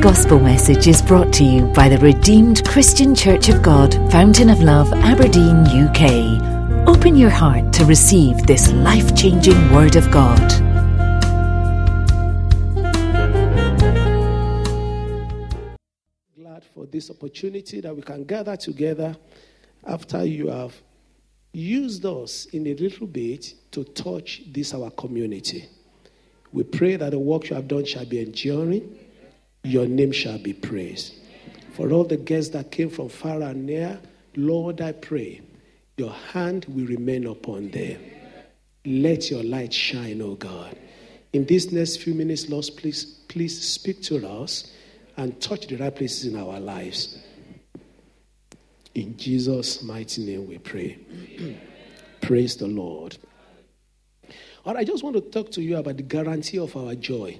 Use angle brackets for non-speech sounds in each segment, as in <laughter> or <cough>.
Gospel message is brought to you by the Redeemed Christian Church of God, Fountain of Love, Aberdeen, UK. Open your heart to receive this life changing Word of God. Glad for this opportunity that we can gather together after you have used us in a little bit to touch this our community. We pray that the work you have done shall be enduring your name shall be praised. For all the guests that came from far and near, Lord, I pray, your hand will remain upon them. Let your light shine, O God. In these next few minutes, Lord, please, please speak to us and touch the right places in our lives. In Jesus' mighty name we pray. <clears throat> Praise the Lord. All right, I just want to talk to you about the guarantee of our joy.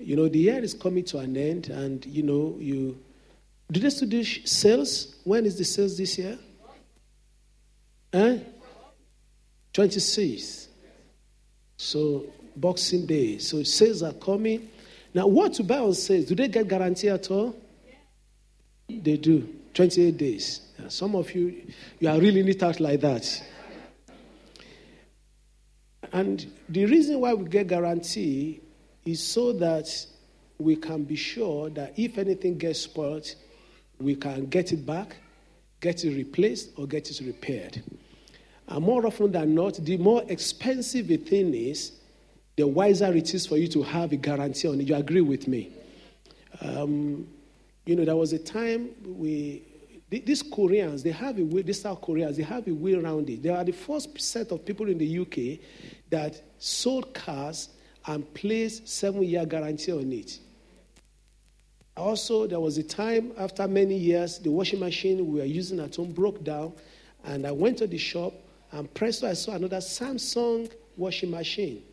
You know, the year is coming to an end, and you know, you do they still do sales? When is the sales this year? Eh? 26. So Boxing Day. So sales are coming. Now, what to buy on sales? Do they get guarantee at all? They do. 28 days. some of you, you are really it out like that. And the reason why we get guarantee is so that we can be sure that if anything gets spoiled, we can get it back, get it replaced, or get it repaired. And more often than not, the more expensive a thing is, the wiser it is for you to have a guarantee on it. You agree with me? Um, you know, there was a time we, these Koreans, they have a way, these South Koreans, they have a way around it. They are the first set of people in the UK that sold cars and place seven year guarantee on it. Also, there was a time after many years, the washing machine we were using at home broke down, and I went to the shop and presto, I saw another Samsung washing machine,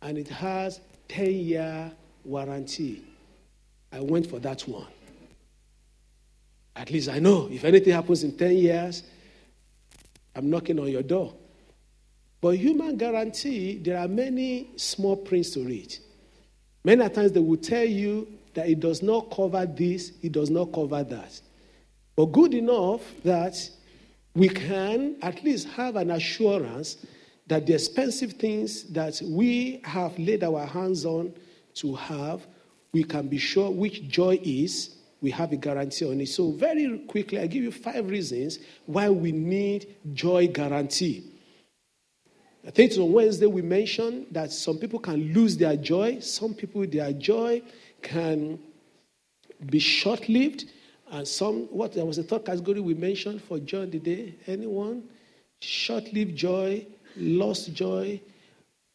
and it has 10 year warranty. I went for that one. At least I know if anything happens in 10 years, I'm knocking on your door. But human guarantee, there are many small prints to read. Many times they will tell you that it does not cover this, it does not cover that. But good enough that we can at least have an assurance that the expensive things that we have laid our hands on to have, we can be sure which joy is. We have a guarantee on it. So, very quickly, I give you five reasons why we need joy guarantee. I think on Wednesday we mentioned that some people can lose their joy, some people, their joy can be short lived, and some, what there was a third category we mentioned for joy today. Anyone? Short lived joy, lost joy.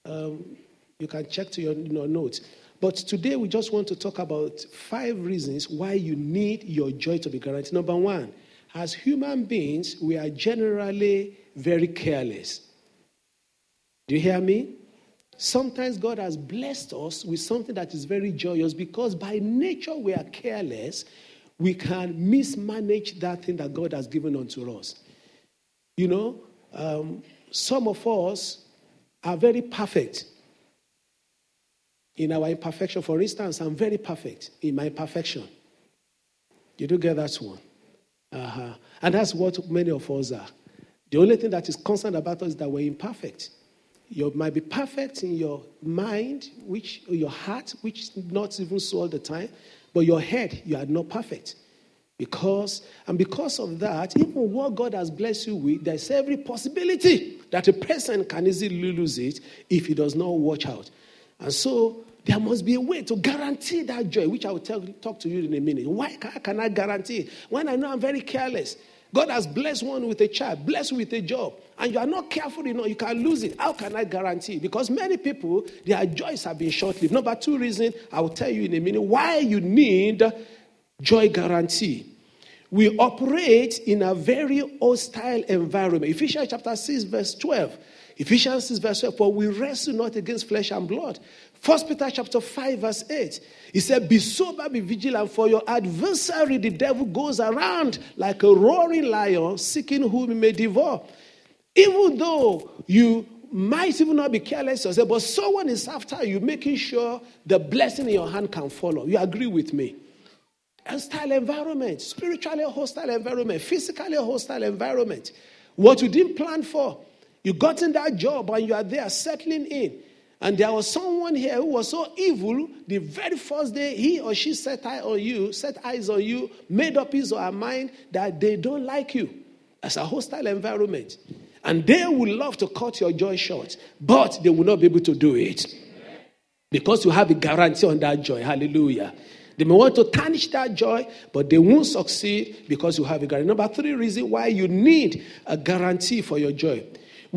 Um, you can check to your, your notes. But today we just want to talk about five reasons why you need your joy to be guaranteed. Number one, as human beings, we are generally very careless. Do you hear me? Sometimes God has blessed us with something that is very joyous because by nature we are careless. We can mismanage that thing that God has given unto us. You know, um, some of us are very perfect in our imperfection. For instance, I'm very perfect in my imperfection. You do get that one. Uh-huh. And that's what many of us are. The only thing that is constant about us is that we're imperfect. You might be perfect in your mind, which your heart, which not even so all the time, but your head, you are not perfect. Because, and because of that, even what God has blessed you with, there's every possibility that a person can easily lose it if he does not watch out. And so there must be a way to guarantee that joy, which I will tell, talk to you in a minute. Why can I guarantee it? When I know I'm very careless, God has blessed one with a child, blessed with a job, and you are not careful enough, you can lose it. How can I guarantee? Because many people, their joys have been short lived. Number two reason, I will tell you in a minute why you need joy guarantee. We operate in a very hostile environment. Ephesians chapter 6, verse 12. Ephesians 6, verse 12. For we wrestle not against flesh and blood. First Peter chapter 5, verse 8. He said, Be sober, be vigilant, for your adversary, the devil, goes around like a roaring lion, seeking whom he may devour. Even though you might even not be careless yourself, but someone is after you, making sure the blessing in your hand can follow. You agree with me? hostile environment, spiritually hostile environment, physically hostile environment. What you didn't plan for. You got in that job and you are there settling in. And there was someone here who was so evil, the very first day he or she set eye on you, set eyes on you, made up his or her mind that they don't like you. As a hostile environment. And they would love to cut your joy short, but they will not be able to do it. Because you have a guarantee on that joy. Hallelujah. They may want to tarnish that joy, but they won't succeed because you have a guarantee. Number three reason why you need a guarantee for your joy.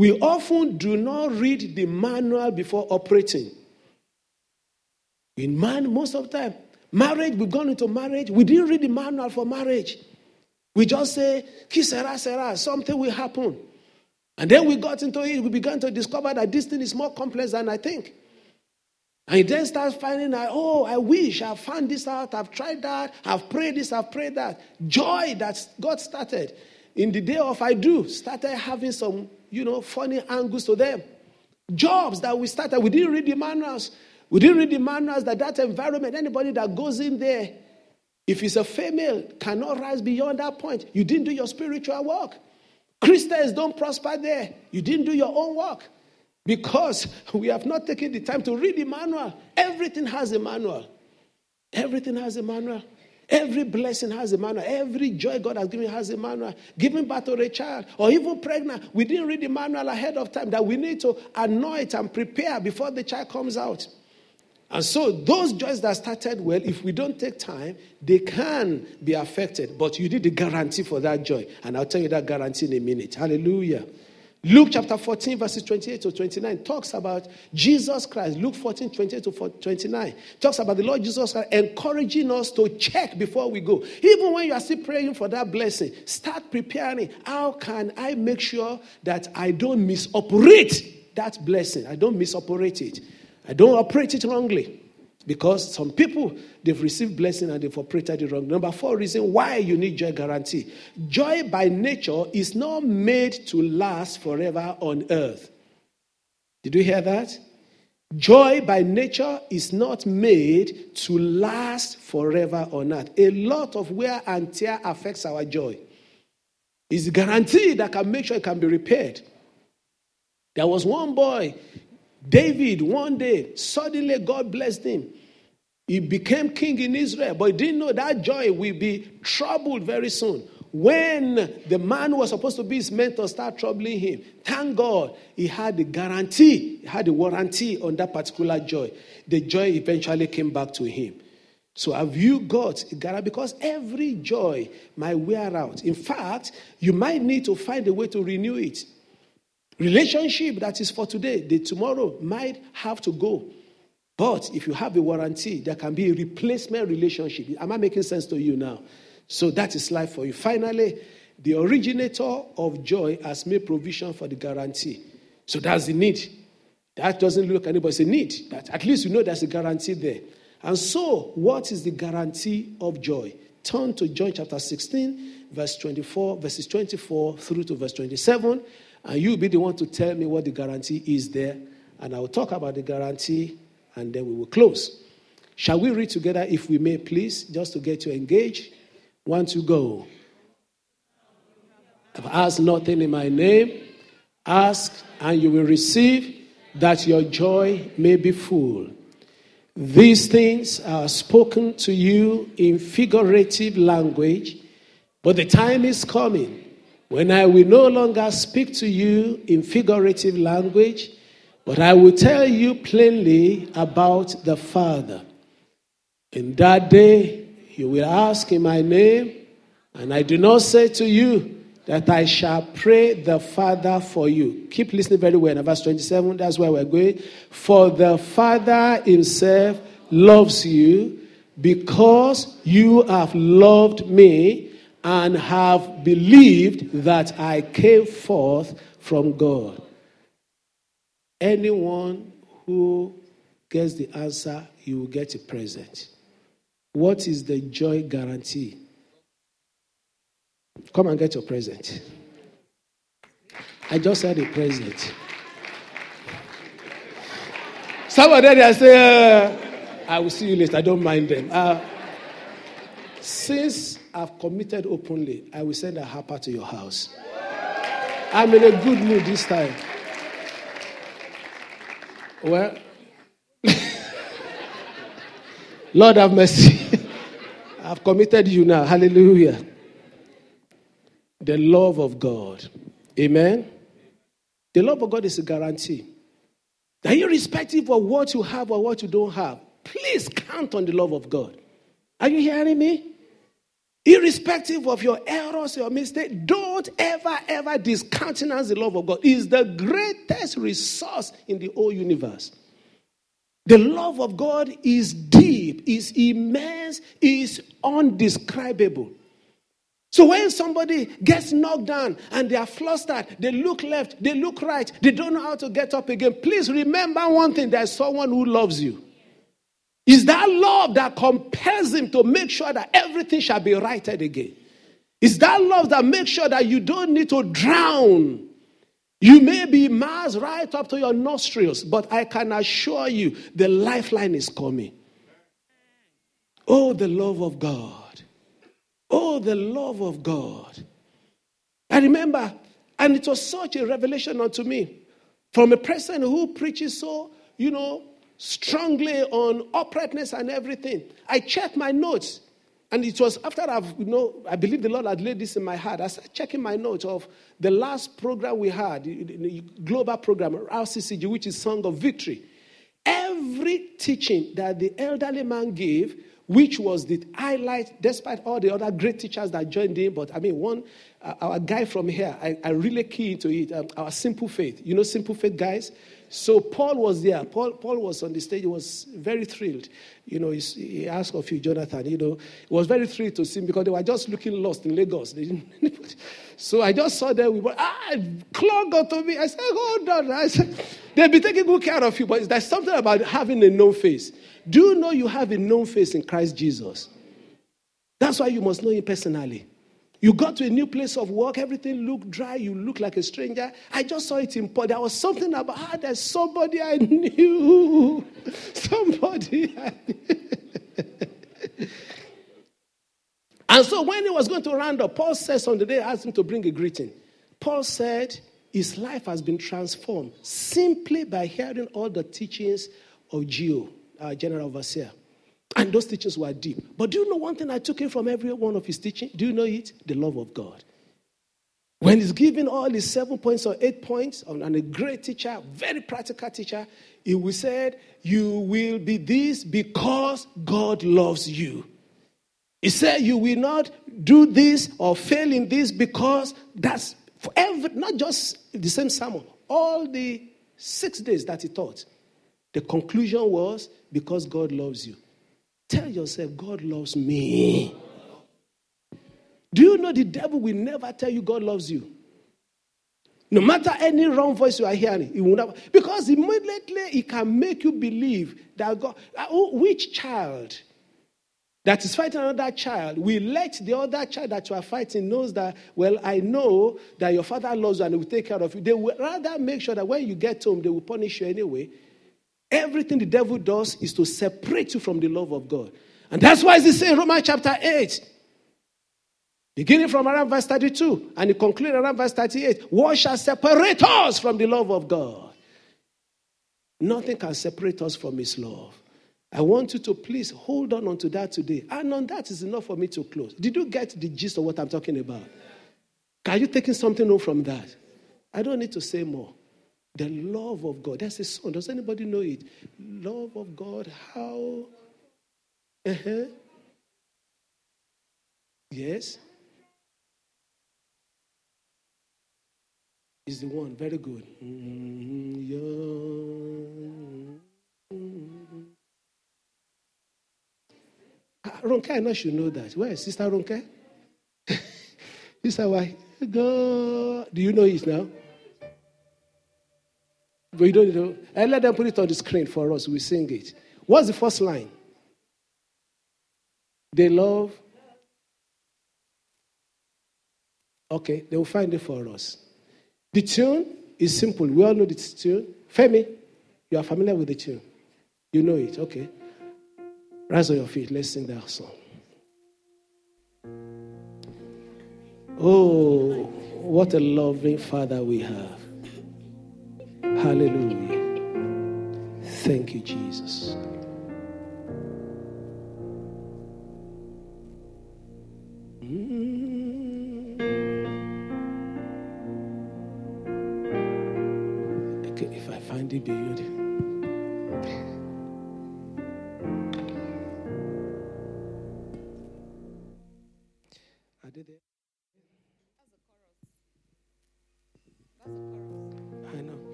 We often do not read the manual before operating. In man, most of the time, marriage, we've gone into marriage, we didn't read the manual for marriage. We just say, Kisera, Sera, something will happen. And then we got into it, we began to discover that this thing is more complex than I think. And he then starts finding out, oh, I wish I've found this out, I've tried that, I've prayed this, I've prayed that. Joy that God started in the day of I do started having some, you know, funny angles to them. Jobs that we started, we didn't read the manuals. We didn't read the manuals that that environment, anybody that goes in there, if it's a female, cannot rise beyond that point. You didn't do your spiritual work. Christians don't prosper there. You didn't do your own work. Because <laughs> we have not taken the time to read the manual. Everything has a manual. Everything has a manual. Every blessing has a manual. Every joy God has given has a manual. Giving birth to a child or even pregnant, we didn't read the manual ahead of time that we need to anoint and prepare before the child comes out. And so, those joys that started well, if we don't take time, they can be affected. But you need the guarantee for that joy. And I'll tell you that guarantee in a minute. Hallelujah. Luke chapter 14, verses 28 to 29 talks about Jesus Christ. Luke 14, 28 to 29 talks about the Lord Jesus Christ encouraging us to check before we go. Even when you are still praying for that blessing, start preparing. How can I make sure that I don't misoperate that blessing? I don't misoperate it. I don't operate it wrongly. Because some people, they've received blessing and they've operated it wrong. Number four reason why you need joy guarantee. Joy by nature is not made to last forever on earth. Did you hear that? Joy by nature is not made to last forever on earth. A lot of wear and tear affects our joy. It's guaranteed that can make sure it can be repaired. There was one boy, David, one day, suddenly God blessed him. He became king in Israel, but he didn't know that joy will be troubled very soon. When the man who was supposed to be his mentor start troubling him, thank God he had the guarantee, he had the warranty on that particular joy. The joy eventually came back to him. So have you got a guarantee? Because every joy might wear out. In fact, you might need to find a way to renew it. Relationship that is for today, the tomorrow might have to go. But if you have a warranty, there can be a replacement relationship. Am I making sense to you now? So that is life for you. Finally, the originator of joy has made provision for the guarantee. So that's the need. That doesn't look anybody, a need. That at least you know there's a guarantee there. And so, what is the guarantee of joy? Turn to John chapter 16, verse 24, verses 24 through to verse 27. And you'll be the one to tell me what the guarantee is there. And I will talk about the guarantee and then we will close. Shall we read together, if we may, please, just to get you engaged? One to go. I've asked nothing in my name. Ask and you will receive, that your joy may be full. These things are spoken to you in figurative language, but the time is coming when I will no longer speak to you in figurative language, but I will tell you plainly about the Father. In that day, you will ask in my name, and I do not say to you that I shall pray the Father for you. Keep listening very well. In verse 27, that's where we're going. For the Father himself loves you because you have loved me and have believed that I came forth from God. Anyone who gets the answer, you will get a present. What is the joy guarantee? Come and get your present. I just had a present. Somebody there say, uh, I will see you later. I don't mind them. Uh, Since I've committed openly, I will send a harper to your house. I'm in a good mood this time. Well, <laughs> Lord have mercy. <laughs> I've committed you now. Hallelujah. The love of God. Amen. The love of God is a guarantee. That irrespective of what you have or what you don't have, please count on the love of God. Are you hearing me? Irrespective of your errors, your mistakes, don't ever, ever discountenance the love of God. It's the greatest resource in the whole universe. The love of God is deep, is immense, is undescribable. So when somebody gets knocked down and they are flustered, they look left, they look right, they don't know how to get up again, please remember one thing there's someone who loves you. Is that love that compels him to make sure that everything shall be righted again? Is that love that makes sure that you don't need to drown? You may be Mars right up to your nostrils, but I can assure you the lifeline is coming. Oh, the love of God. Oh, the love of God. I remember, and it was such a revelation unto me from a person who preaches so, you know, strongly on uprightness and everything. I checked my notes, and it was after I've, you know, I believe the Lord had laid this in my heart. I started checking my notes of the last program we had, the global program, RCCG, which is Song of Victory. Every teaching that the elderly man gave which was the highlight, despite all the other great teachers that joined in. But I mean, one, uh, our guy from here, I, I really key into it. Um, our simple faith, you know, simple faith guys. So Paul was there. Paul, Paul was on the stage. He was very thrilled. You know, he, asked of you, Jonathan. You know, he was very thrilled to see him because they were just looking lost in Lagos. so I just saw them. We were ah, clung onto me. I said, "Hold on." I said, "They'll be taking good care of you." But there's something about having a known face. Do you know you have a known face in Christ Jesus? That's why you must know him personally. You got to a new place of work, everything looked dry, you look like a stranger. I just saw it in Paul. There was something about ah, there's somebody I knew. <laughs> Somebody I knew. and so when he was going to round up, Paul says on the day I asked him to bring a greeting. Paul said his life has been transformed simply by hearing all the teachings of GO uh, general overseer. And those teachings were deep. But do you know one thing I took in from every one of his teaching? Do you know it? The love of God. When he's giving all his seven points or eight points, and a great teacher, very practical teacher, he will say, You will be this because God loves you. He said, You will not do this or fail in this because that's for every, not just the same sermon, all the six days that he taught. The conclusion was because God loves you. Tell yourself, God loves me. Do you know the devil will never tell you God loves you? No matter any wrong voice you are hearing, he will never, because immediately it can make you believe that God, uh, which child that is fighting another child will let the other child that you are fighting knows that, well, I know that your father loves you and he will take care of you. They will rather make sure that when you get home, they will punish you anyway Everything the devil does is to separate you from the love of God. And that's why it's saying in Romans chapter 8, beginning from around verse 32, and it concludes around verse 38 what shall separate us from the love of God? Nothing can separate us from his love. I want you to please hold on onto that today. And on that is enough for me to close. Did you get the gist of what I'm talking about? Are you taking something home from that? I don't need to say more. The love of God. That's a song. Does anybody know it? Love of God. How? Uh-huh. Yes. Is the one. Very good. Mm-hmm. Ronke, I know should know that. Where is Sister Ronke? <laughs> Sister, why? God. Do you know it now? We don't know. And let them put it on the screen for us. We sing it. What's the first line? They love. Okay, they will find it for us. The tune is simple. We all know the tune. Femi, you are familiar with the tune. You know it. Okay. Rise on your feet. Let's sing that song. Oh, what a loving Father we have. Hallelujah. Thank you, Jesus. Mm. Okay,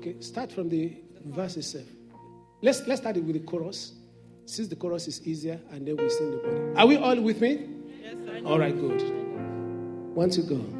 Okay, start from the verse itself. Let's let's start it with the chorus. Since the chorus is easier, and then we sing the body. Are we all with me? Yes, I am. All right, good. One to go.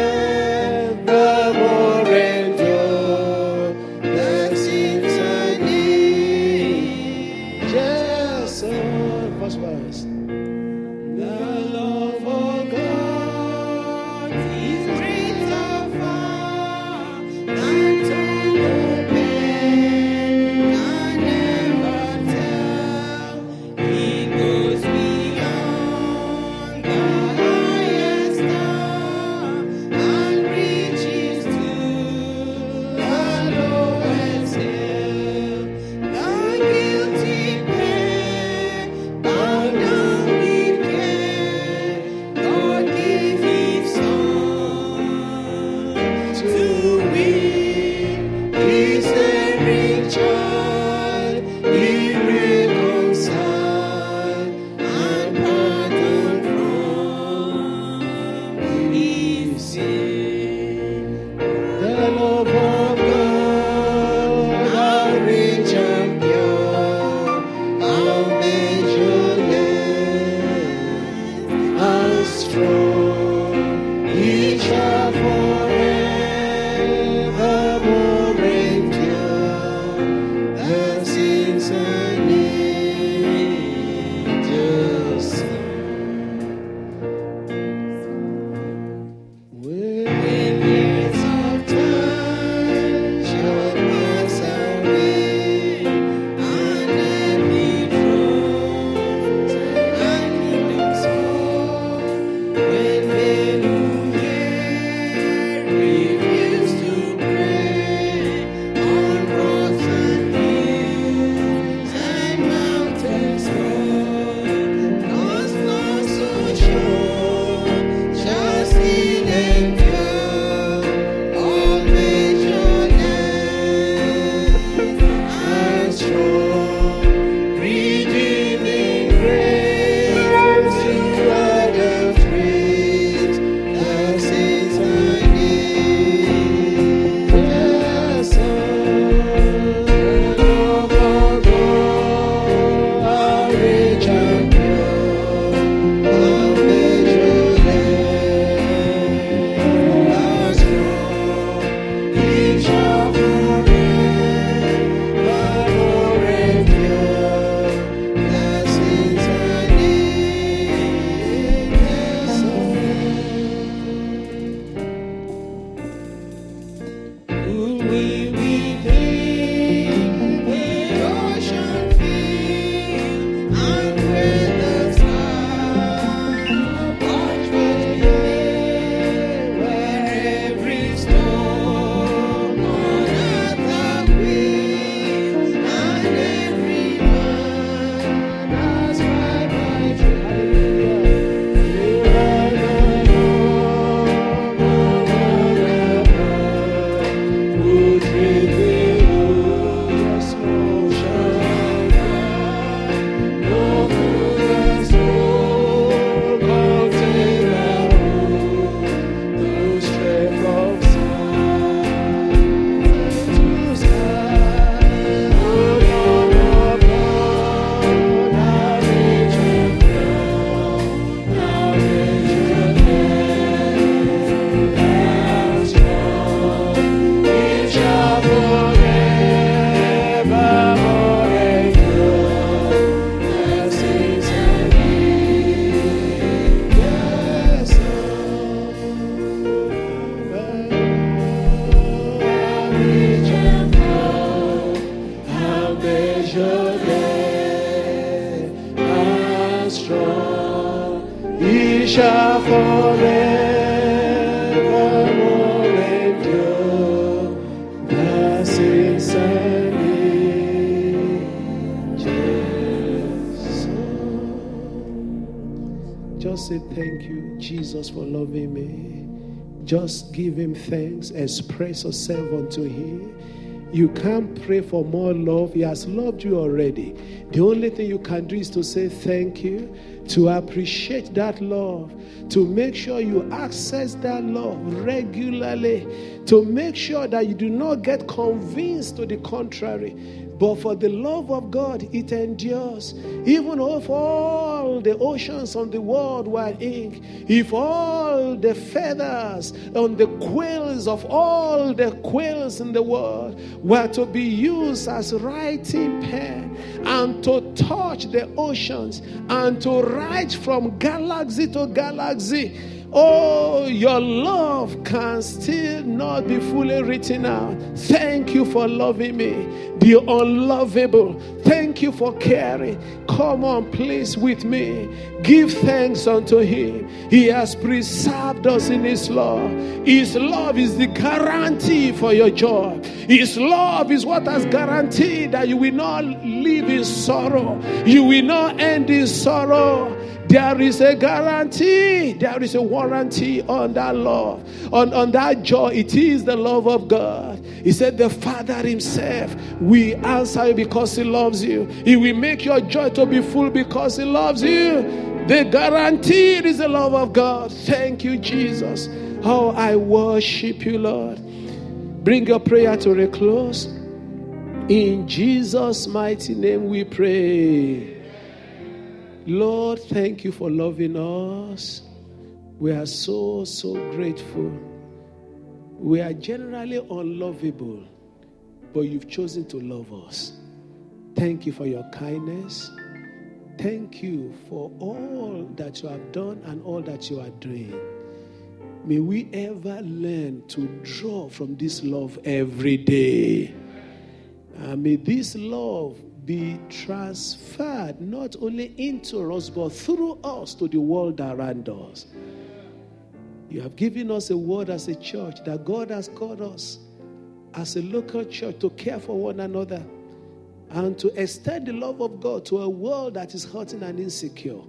very Just say thank you, Jesus, for loving me. Just give him thanks, express yourself unto him. You can't pray for more love. He has loved you already. The only thing you can do is to say thank you, to appreciate that love, to make sure you access that love regularly, to make sure that you do not get convinced to the contrary. But for the love of God, it endures. Even if all the oceans on the world were ink, if all the feathers on the quills of all the quills in the world were to be used as writing pen and to touch the oceans and to write from galaxy to galaxy, Oh, your love can still not be fully written out. Thank you for loving me, the unlovable. Thank you for caring. Come on, please, with me. Give thanks unto Him. He has preserved us in His love. His love is the guarantee for your joy. His love is what has guaranteed that you will not live in sorrow, you will not end in sorrow. There is a guarantee, there is a warranty on that love, on, on that joy. It is the love of God. He said, The Father Himself will answer you because He loves you. He will make your joy to be full because He loves you. The guarantee is the love of God. Thank you, Jesus. Oh, I worship you, Lord. Bring your prayer to a close. In Jesus' mighty name we pray. Lord, thank you for loving us. We are so, so grateful. We are generally unlovable, but you've chosen to love us. Thank you for your kindness. Thank you for all that you have done and all that you are doing. May we ever learn to draw from this love every day. And may this love be transferred not only into us, but through us to the world around us. You have given us a word as a church that God has called us as a local church to care for one another and to extend the love of God to a world that is hurting and insecure.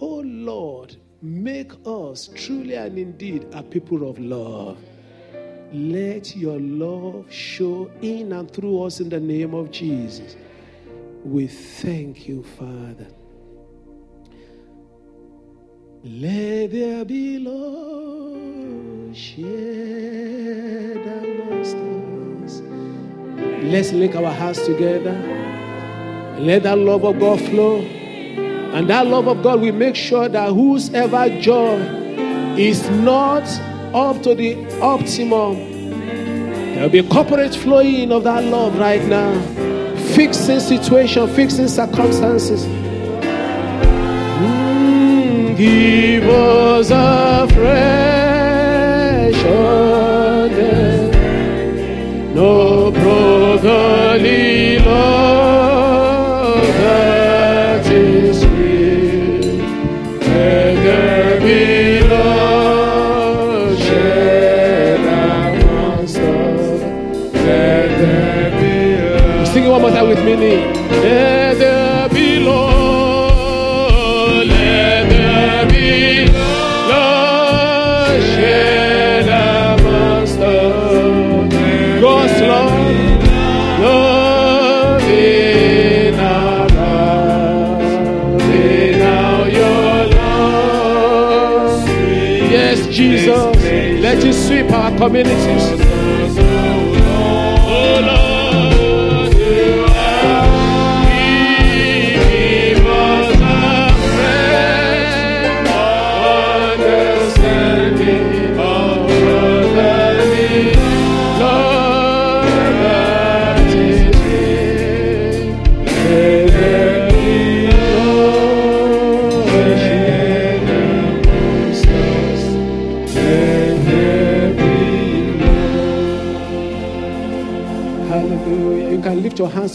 Oh Lord, make us truly and indeed a people of love. Let your love show in and through us in the name of Jesus. We thank you, Father. Let there be love amongst us. Let's link our hearts together. Let that love of God flow. And that love of God will make sure that whosoever joy is not up to the optimum, there will be a corporate flowing of that love right now fixing situation, fixing circumstances. Mm, give us a fresh order, no brotherly love that is let it sweep our communities.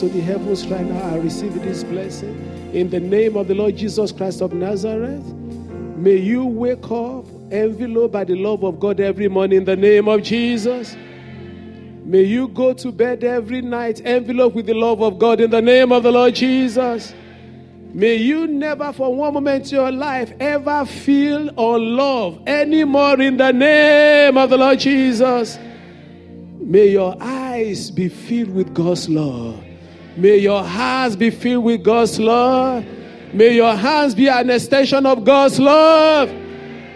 To the heavens right now I receive this blessing. In the name of the Lord Jesus Christ of Nazareth, May you wake up enveloped by the love of God every morning in the name of Jesus. May you go to bed every night enveloped with the love of God in the name of the Lord Jesus. May you never for one moment in your life ever feel or love anymore in the name of the Lord Jesus. May your eyes be filled with God's love. May your hearts be filled with God's love. May your hands be an extension of God's love.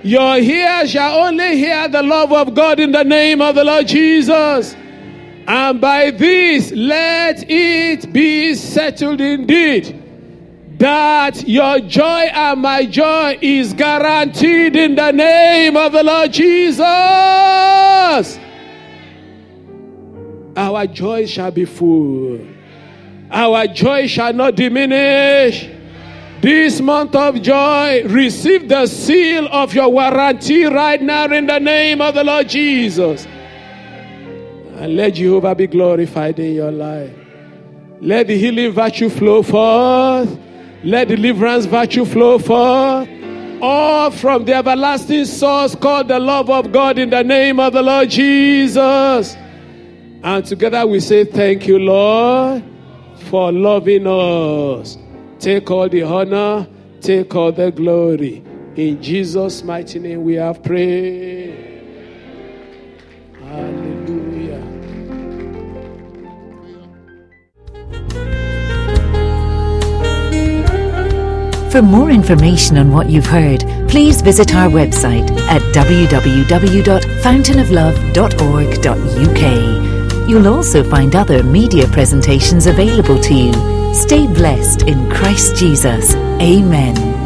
Your ears shall only hear the love of God in the name of the Lord Jesus. And by this, let it be settled indeed that your joy and my joy is guaranteed in the name of the Lord Jesus. Our joy shall be full, our joy shall not diminish. This month of joy, receive the seal of your warranty right now in the name of the Lord Jesus. And let Jehovah be glorified in your life. Let the healing virtue flow forth. Let deliverance virtue flow forth. All from the everlasting source called the love of God in the name of the Lord Jesus. And together we say, Thank you, Lord, for loving us. Take all the honor, take all the glory. In Jesus' mighty name we have prayed. Hallelujah. For more information on what you've heard, please visit our website at www.fountainoflove.org.uk. You'll also find other media presentations available to you. Stay blessed in Christ Jesus. Amen.